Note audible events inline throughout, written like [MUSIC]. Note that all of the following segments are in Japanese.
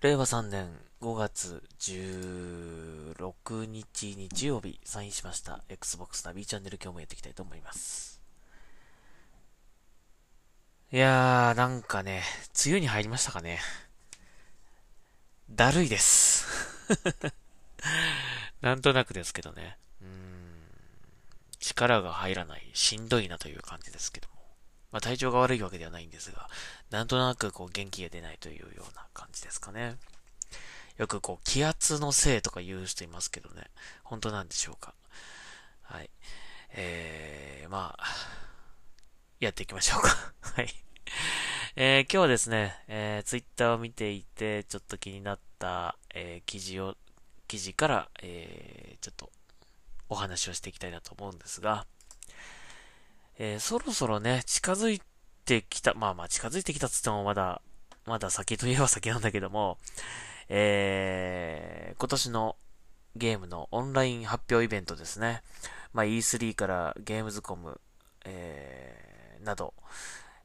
令和3年5月16日日曜日サインしました Xbox ナビチャンネル今日もやっていきたいと思います。いやー、なんかね、梅雨に入りましたかね。だるいです。[LAUGHS] なんとなくですけどね。うん。力が入らない、しんどいなという感じですけども。まあ体調が悪いわけではないんですが、なんとなくこう元気が出ないというような感じですかね。よくこう気圧のせいとか言う人いますけどね。本当なんでしょうか。はい。えー、まあ、やっていきましょうか。[LAUGHS] はい。えー、今日はですね、えー、ツイッターを見ていて、ちょっと気になった、えー、記事を、記事から、えー、ちょっとお話をしていきたいなと思うんですが、えー、そろそろね、近づいてきた、まあまあ近づいてきたつってもまだ、まだ先といえば先なんだけども、えー、今年のゲームのオンライン発表イベントですね。まあ E3 からゲームズコム、えー、など、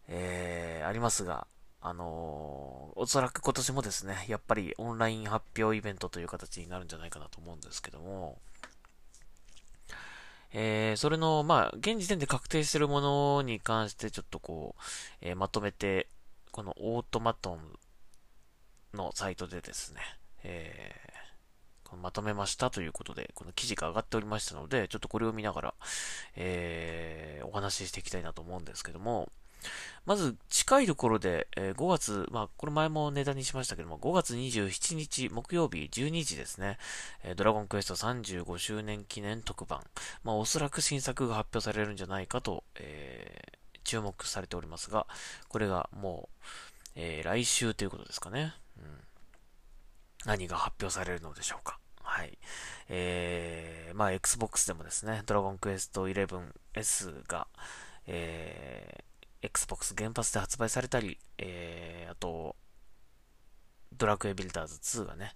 えー、ありますが、あのー、おそらく今年もですね、やっぱりオンライン発表イベントという形になるんじゃないかなと思うんですけども、えー、それの、まあ、現時点で確定してるものに関してちょっとこう、えー、まとめて、このオートマトンのサイトでですね、えー、まとめましたということで、この記事が上がっておりましたので、ちょっとこれを見ながら、えー、お話ししていきたいなと思うんですけども、まず、近いところで、えー、5月、まあ、これ前もネタにしましたけども、5月27日木曜日12時ですね、えー、ドラゴンクエスト35周年記念特番。まあ、おそらく新作が発表されるんじゃないかと、えー、注目されておりますが、これがもう、えー、来週ということですかね。うん、何が発表されるのでしょうか。はい。えー、まあ、Xbox でもですね、ドラゴンクエスト 11S が、えー、Xbox 原発で発売されたり、えー、あと、ドラクエビルダーズ2がね、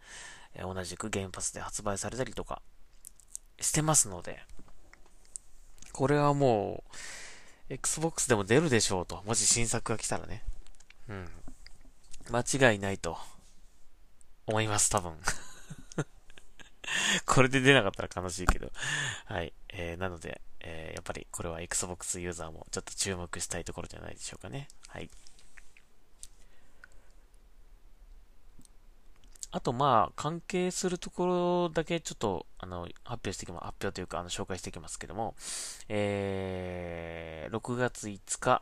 えー、同じく原発で発売されたりとかしてますので、これはもう、Xbox でも出るでしょうと。もし新作が来たらね。うん。間違いないと思います、多分。[LAUGHS] これで出なかったら悲しいけど。はい。えー、なので、えー、やっぱりこれは Xbox ユーザーもちょっと注目したいところじゃないでしょうかね。はい。あと、まあ、関係するところだけちょっと、あの、発表していきます。発表というか、あの、紹介していきますけども、えー、6月5日、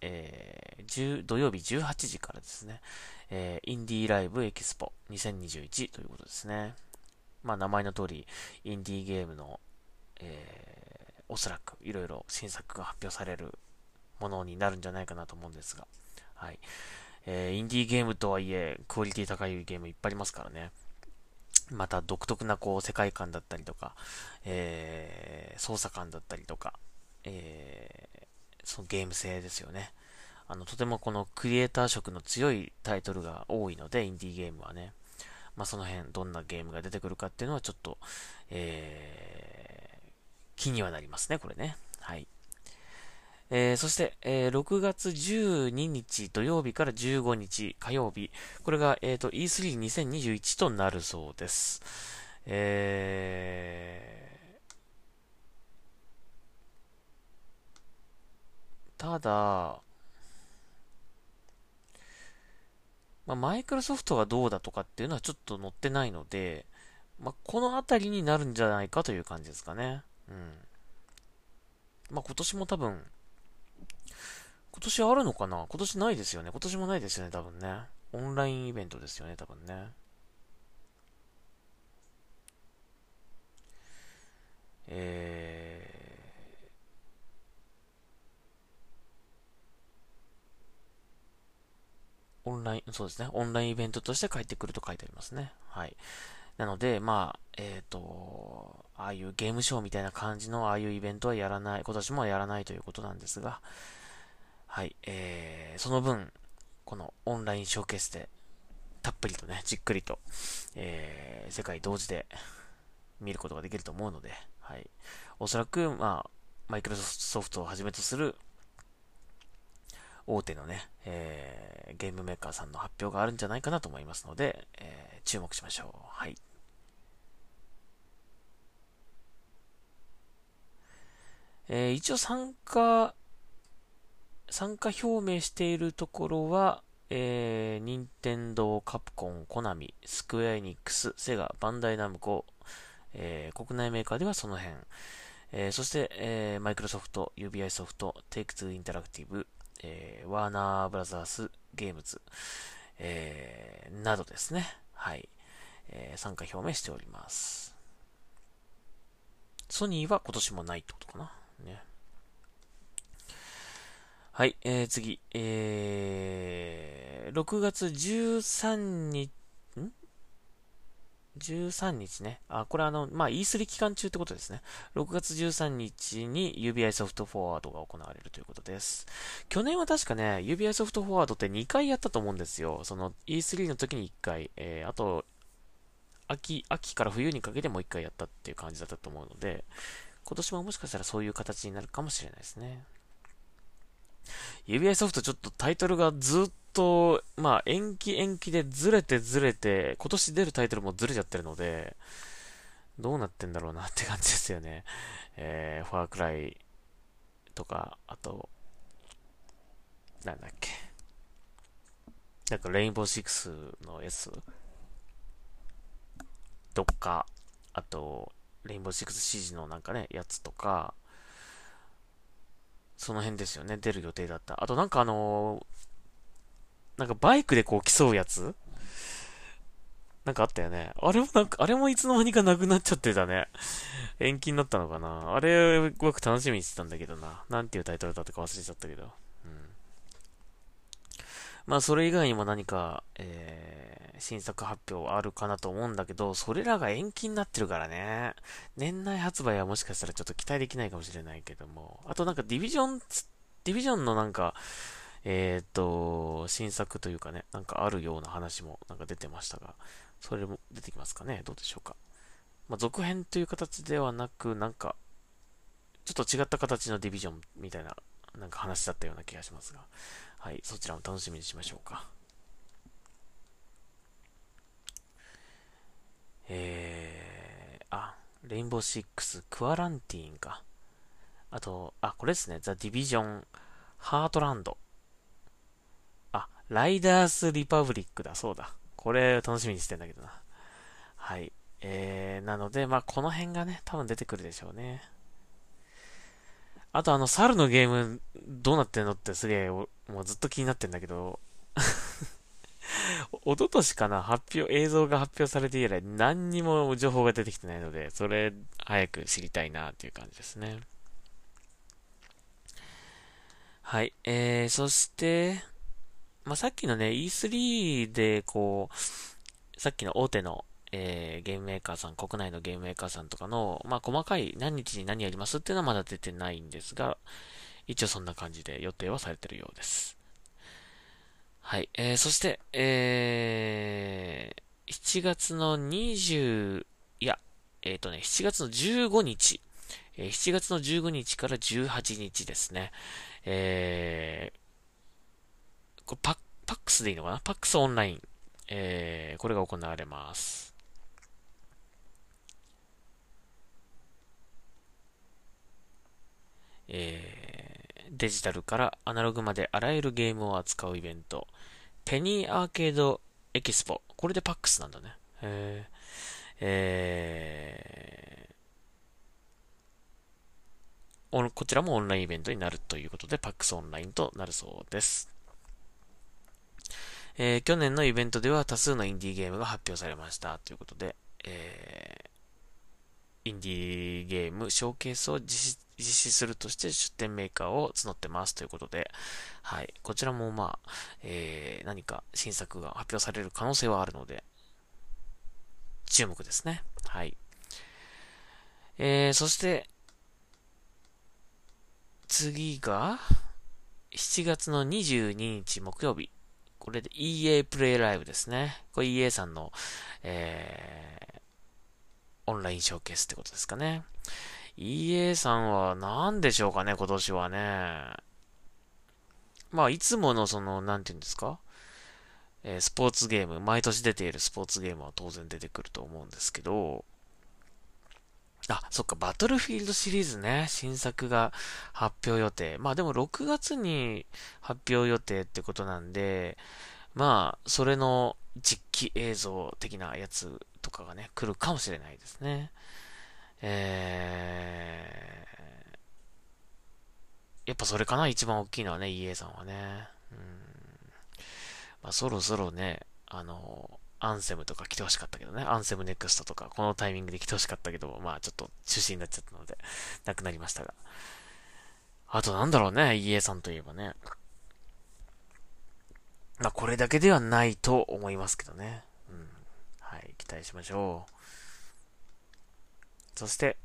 えー、土曜日18時からですね、えー、インディーライブエキスポ2021ということですね。まあ、名前の通り、インディーゲームの、おそらくいろいろ新作が発表されるものになるんじゃないかなと思うんですが、はい。えー、インディーゲームとはいえ、クオリティ高いゲームいっぱいありますからね。また独特なこう世界観だったりとか、えー、操作感だったりとか、えー、そのゲーム性ですよね。あの、とてもこのクリエイター色の強いタイトルが多いので、インディーゲームはね。まあ、その辺、どんなゲームが出てくるかっていうのはちょっと、えー、気にはなりますね、これね。はい。えー、そして、えー、6月12日土曜日から15日火曜日、これが、えっ、ー、と E32021 となるそうです。えー、ただ、まあ、マイクロソフトがどうだとかっていうのはちょっと載ってないので、まあ、このあたりになるんじゃないかという感じですかね。うん。まあ、今年も多分、今年あるのかな？今年ないですよね。今年もないですよね、多分ね。オンラインイベントですよね、多分ね。えー、オンライン、そうですね。オンラインイベントとして帰ってくると書いてありますね。はい。なので、まあ、えっ、ー、と、ああいうゲームショーみたいな感じのああいうイベントはやらない、今年もやらないということなんですが、はい、えー、その分、このオンラインショーケースで、たっぷりとね、じっくりと、えー、世界同時で見ることができると思うので、はい。おそらく、まあ、マイクロソフトをはじめとする大手のね、えー、ゲームメーカーさんの発表があるんじゃないかなと思いますので、えー、注目しましょう。はい。えー、一応参加、参加表明しているところは、えー、任天堂、カプコン、コナミ、スクエアエニックス、セガ、バンダイナムコ、えー、国内メーカーではその辺、えー、そして、えー、マイクロソフト、UBI ソフト、テイクツーインタラクティブ、えー、ワーナーブラザースゲームズ、えー、などですね。はい。えー、参加表明しております。ソニーは今年もないってことかな。ね。はい、えー、次。えー、6月13日、ん ?13 日ね。あ、これあの、まあ、E3 期間中ってことですね。6月13日に UBI ソフトフォワードが行われるということです。去年は確かね、UBI ソフトフォワードって2回やったと思うんですよ。その E3 の時に1回、えー、あと、秋、秋から冬にかけてもう1回やったっていう感じだったと思うので、今年ももしかしたらそういう形になるかもしれないですね。指輪ソフトちょっとタイトルがずっと、まあ延期延期でずれてずれて、今年出るタイトルもずれちゃってるので、どうなってんだろうなって感じですよね。[LAUGHS] えー、ファークライとか、あと、なんだっけ。なんかレインボーシックスの S とか、あと、レインボーシックス CG のなんかね、やつとか、その辺ですよね。出る予定だった。あとなんかあのー、なんかバイクでこう競うやつ？なんかあったよね。あれもなんか、あれもいつの間にかなくなっちゃってたね。延期になったのかな。あれ、僕楽しみにしてたんだけどな。なんていうタイトルだったか忘れちゃったけど。うん。まあ、それ以外にも何か、えー、新作発表あるかなと思うんだけど、それらが延期になってるからね。年内発売はもしかしたらちょっと期待できないかもしれないけども。あとなんかディビジョン、ディビジョンのなんか、えっ、と、新作というかね、なんかあるような話もなんか出てましたが、それも出てきますかね？どうでしょうか？まあ、続編という形ではなく、なんか、ちょっと違った形のディビジョンみたいな、なんか話だったような気がしますが、はい、そちらも楽しみにしましょうか。えー、あ、レインボーシックス、クアランティーンか。あと、あ、これですね、ザ・ディビジョン、ハートランド。あ、ライダース・リパブリックだ、そうだ。これ楽しみにしてんだけどな。はい。えー、なので、まあ、この辺がね、多分出てくるでしょうね。あとあの、猿のゲーム、どうなってんのってすげえ、もうずっと気になってんだけど、一昨年かな、発表、映像が発表されて以来、何にも情報が出てきてないので、それ、早く知りたいなっていう感じですね。はい。えー、そして、まあ、さっきのね、E3 で、こう、さっきの大手の、えー、ゲームメーカーさん、国内のゲームメーカーさんとかの、まあ、細かい何日に何やりますっていうのはまだ出てないんですが、一応そんな感じで予定はされてるようです。はい。えー、そして、えー、7月の20、いや、えっ、ー、とね、7月の15日、えー、7月の15日から18日ですね。えー、これパッ、パックスでいいのかな？パックスオンライン。えー、これが行われます。えー、デジタルからアナログまであらゆるゲームを扱うイベント。ペニーアーケードエキスポ。これでパックスなんだね。えー、えー、こちらもオンラインイベントになるということで、パックスオンラインとなるそうです。えー、去年のイベントでは多数のインディーゲームが発表されましたということで、えー、インディーゲームショーケースを実施実施するとして出展メーカーを募ってますということで、はい。こちらもまあ、えー、何か新作が発表される可能性はあるので、注目ですね。はい。えー、そして、次が、7月の22日木曜日。これで EA プレイライブですね。これ EA さんの、えー、オンラインショーケースってことですかね。EA さんは何でしょうかね、今年はね。まあ、いつものその、なんていうんですか？えー、スポーツゲーム、毎年出ているスポーツゲームは当然出てくると思うんですけど、あ、そっか、バトルフィールドシリーズね、新作が発表予定。まあでも6月に発表予定ってことなんで、まあ、それの実機映像的なやつとかがね、来るかもしれないですね。えー、やっぱそれかな一番大きいのはね、EA さんはね。うんまあ、そろそろね、あの、アンセムとか来てほしかったけどね。アンセムネクストとか、このタイミングで来てほしかったけど、まあちょっと中止になっちゃったので、なくなりましたが。あとなんだろうね、EA さんといえばね。まあこれだけではないと思いますけどね。うん。はい、期待しましょう。そして、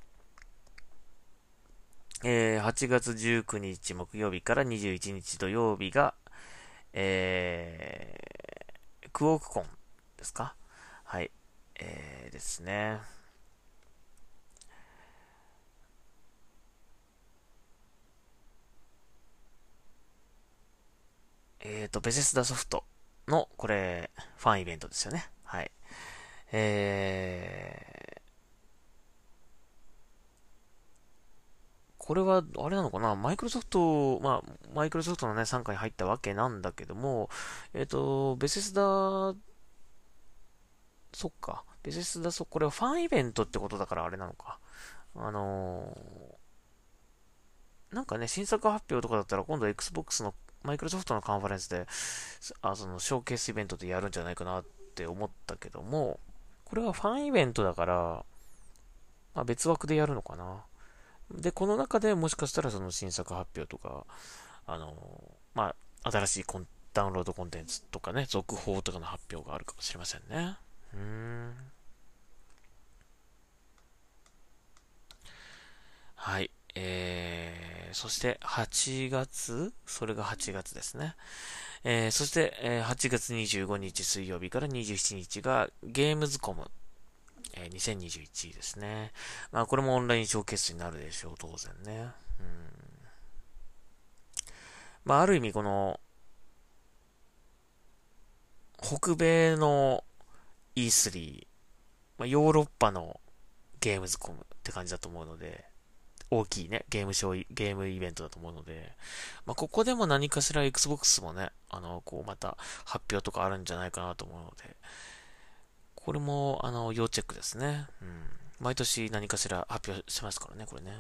えー、8月19日木曜日から21日土曜日が、えー、クオークコンですか？はい。えー、ですね。えっ、ー、と、ベセスダソフトの、これ、ファンイベントですよね。はい。えー、これは、あれなのかな？マイクロソフト、まあ、マイクロソフトのね、参加に入ったわけなんだけども、えっ、ー、と、ベセスダそっか。ベセスダ、そ、これはファンイベントってことだからあれなのか。あのー、なんかね、新作発表とかだったら今度 Xbox の、マイクロソフトのカンファレンスで、あ、その、ショーケースイベントでやるんじゃないかなって思ったけども、これはファンイベントだから、まあ、別枠でやるのかな。で、この中でもしかしたらその新作発表とか、あの、まあ、新しいコンダウンロードコンテンツとかね、続報とかの発表があるかもしれませんね。うん。はい。えー、そして8月？それが8月ですね。えー、そして、えー、8月25日水曜日から27日がゲームズコム、えー、2021ですね。まあこれもオンラインショーケースになるでしょう、当然ね。うん。まあある意味この、北米の E3、まあ、ヨーロッパのゲームズコムって感じだと思うので、大きいね、ゲームショー、ゲームイベントだと思うので、まあ、ここでも何かしら Xbox もね、あの、こう、また発表とかあるんじゃないかなと思うので、これも、あの、要チェックですね。うん。毎年何かしら発表しますからね、これね。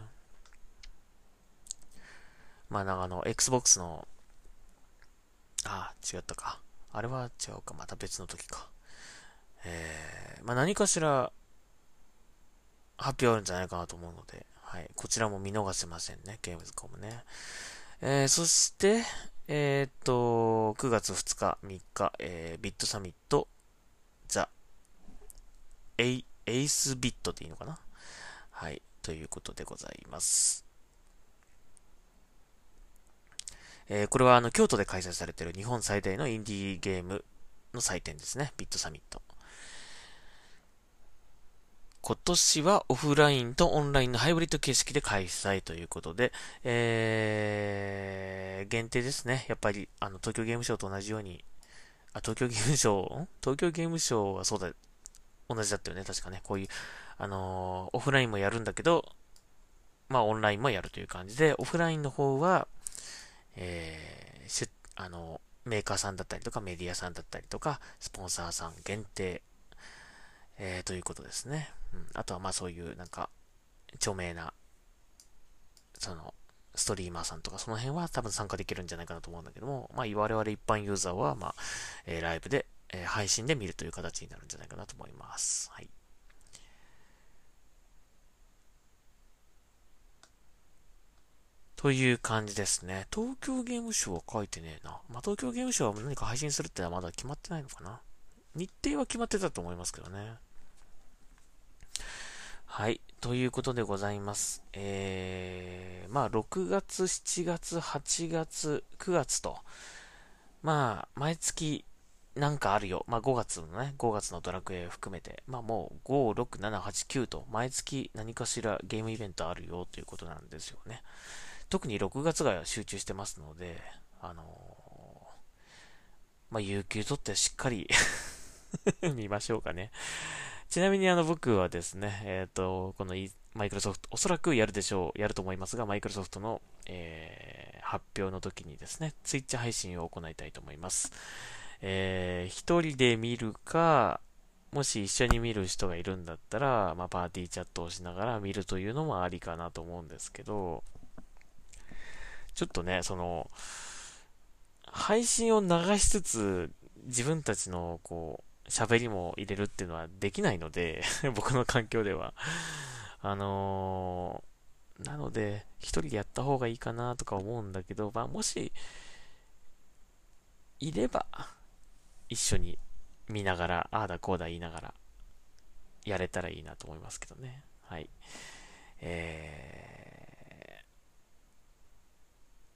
まあ、なんかあの、Xbox の、あ、違ったか。あれは違うか。また別の時か。えー、まあ、何かしら発表あるんじゃないかなと思うので、はい。こちらも見逃せませんね。ゲームズコムね。えー、そして、えー、っと、9月2日、3日、えー、ビットサミット、エイ、エイスビットでいいのかな？はい。ということでございます。えー、これはあの京都で開催されている日本最大のインディーゲームの祭典ですね。ビットサミット。今年はオフラインとオンラインのハイブリッド形式で開催ということで、えー、限定ですね。やっぱり、あの、東京ゲームショウと同じように、あ、東京ゲームショウ？東京ゲームショウはそうだ、同じだったよね。確かね。こういう、あのー、オフラインもやるんだけど、まあ、オンラインもやるという感じで、オフラインの方は、えー、あの、メーカーさんだったりとか、メディアさんだったりとか、スポンサーさん限定、えー、ということですね。うん、あとはまあそういうなんか、著名な、その、ストリーマーさんとかその辺は多分参加できるんじゃないかなと思うんだけども、まあ我々一般ユーザーはまあ、えー、ライブで、えー、配信で見るという形になるんじゃないかなと思います。はい。という感じですね。東京ゲームショウは書いてねえな。まあ、東京ゲームショウは何か配信するってのはまだ決まってないのかな。日程は決まってたと思いますけどね。はい。ということでございます。えー、まあ、6月、7月、8月、9月と、まあ、毎月、なんかあるよ。まあ、5月のね、5月のドラクエ含めて、まあ、もう、5、6、7、8、9と、毎月何かしらゲームイベントあるよということなんですよね。特に6月が集中してますので、あのまあ、有給取ってしっかり [LAUGHS] 見ましょうかね。ちなみにあの僕はですね、えっ、ー、と、このマイクロソフト、おそらくやるでしょう、やると思いますが、マイクロソフトの、えー、発表の時にですね、ツイッチ配信を行いたいと思います。えー、一人で見るか、もし一緒に見る人がいるんだったら、まあ、パーティーチャットをしながら見るというのもありかなと思うんですけど、ちょっとね、その、配信を流しつつ、自分たちの、こう、喋りも入れるっていうのはできないので [LAUGHS] 僕の環境では。あのー、なので、一人でやった方がいいかなとか思うんだけど、まあ、もし、いれば、一緒に見ながら、ああだこうだ言いながら、やれたらいいなと思いますけどね。はい。え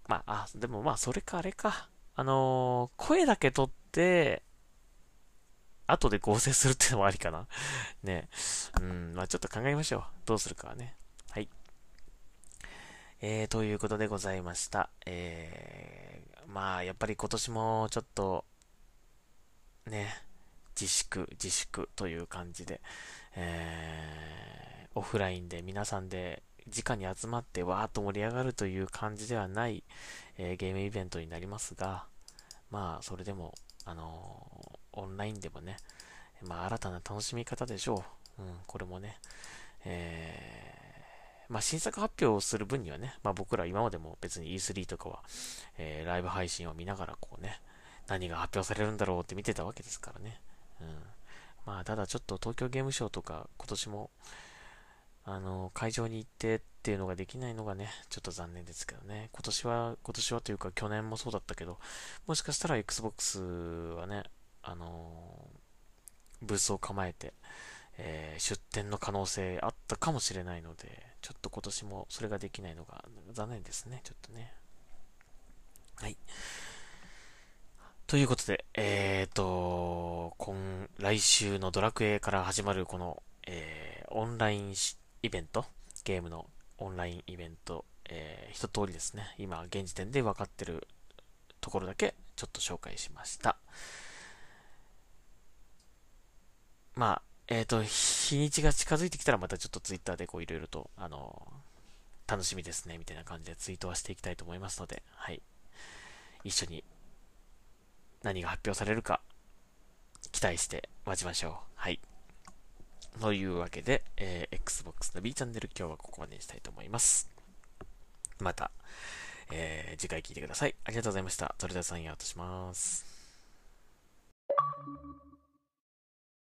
ー、まあ、あ、でもまあ、それかあれか。あのー、声だけ取って、後で合成するっていうのもありかな。[LAUGHS] ね。うん、まあちょっと考えましょう。どうするかはね。はい。えー、ということでございました。えー、まあやっぱり今年もちょっと、ね、自粛、自粛という感じで、えー、オフラインで皆さんで直に集まってわーっと盛り上がるという感じではない、えー、ゲームイベントになりますが、まあそれでも、あのオンラインでもね、まあ、新たな楽しみ方でしょう。うん、これもね、えー、まあ、新作発表をする分にはね、まあ、僕ら今までも別に E3 とかは、えー、ライブ配信を見ながらこうね、何が発表されるんだろうって見てたわけですからね。うん。まあ、ただちょっと東京ゲームショウとか今年も、あの、会場に行ってっていうのができないのがね、ちょっと残念ですけどね。今年は、今年はというか去年もそうだったけど、もしかしたら Xbox はね、あの、ブースを構えて、えー、出店の可能性あったかもしれないので、ちょっと今年もそれができないのが残念ですね、ちょっとね。はい。ということで、えっ、ー、と、今、来週のドラクエから始まるこの、えー、オンラインイベント、ゲームのオンラインイベント、えー、一通りですね、今、現時点で分かってるところだけ、ちょっと紹介しました。まあ、えっ、ー、と、日にちが近づいてきたらまたちょっとツイッターでこういろいろと、あの、楽しみですね、みたいな感じでツイートはしていきたいと思いますので、はい。一緒に何が発表されるか、期待して待ちましょう。はい。というわけで、えー、Xbox の B チャンネル、今日はここまでにしたいと思います。また、えー、次回聞いてください。ありがとうございました。それではサインアウトします。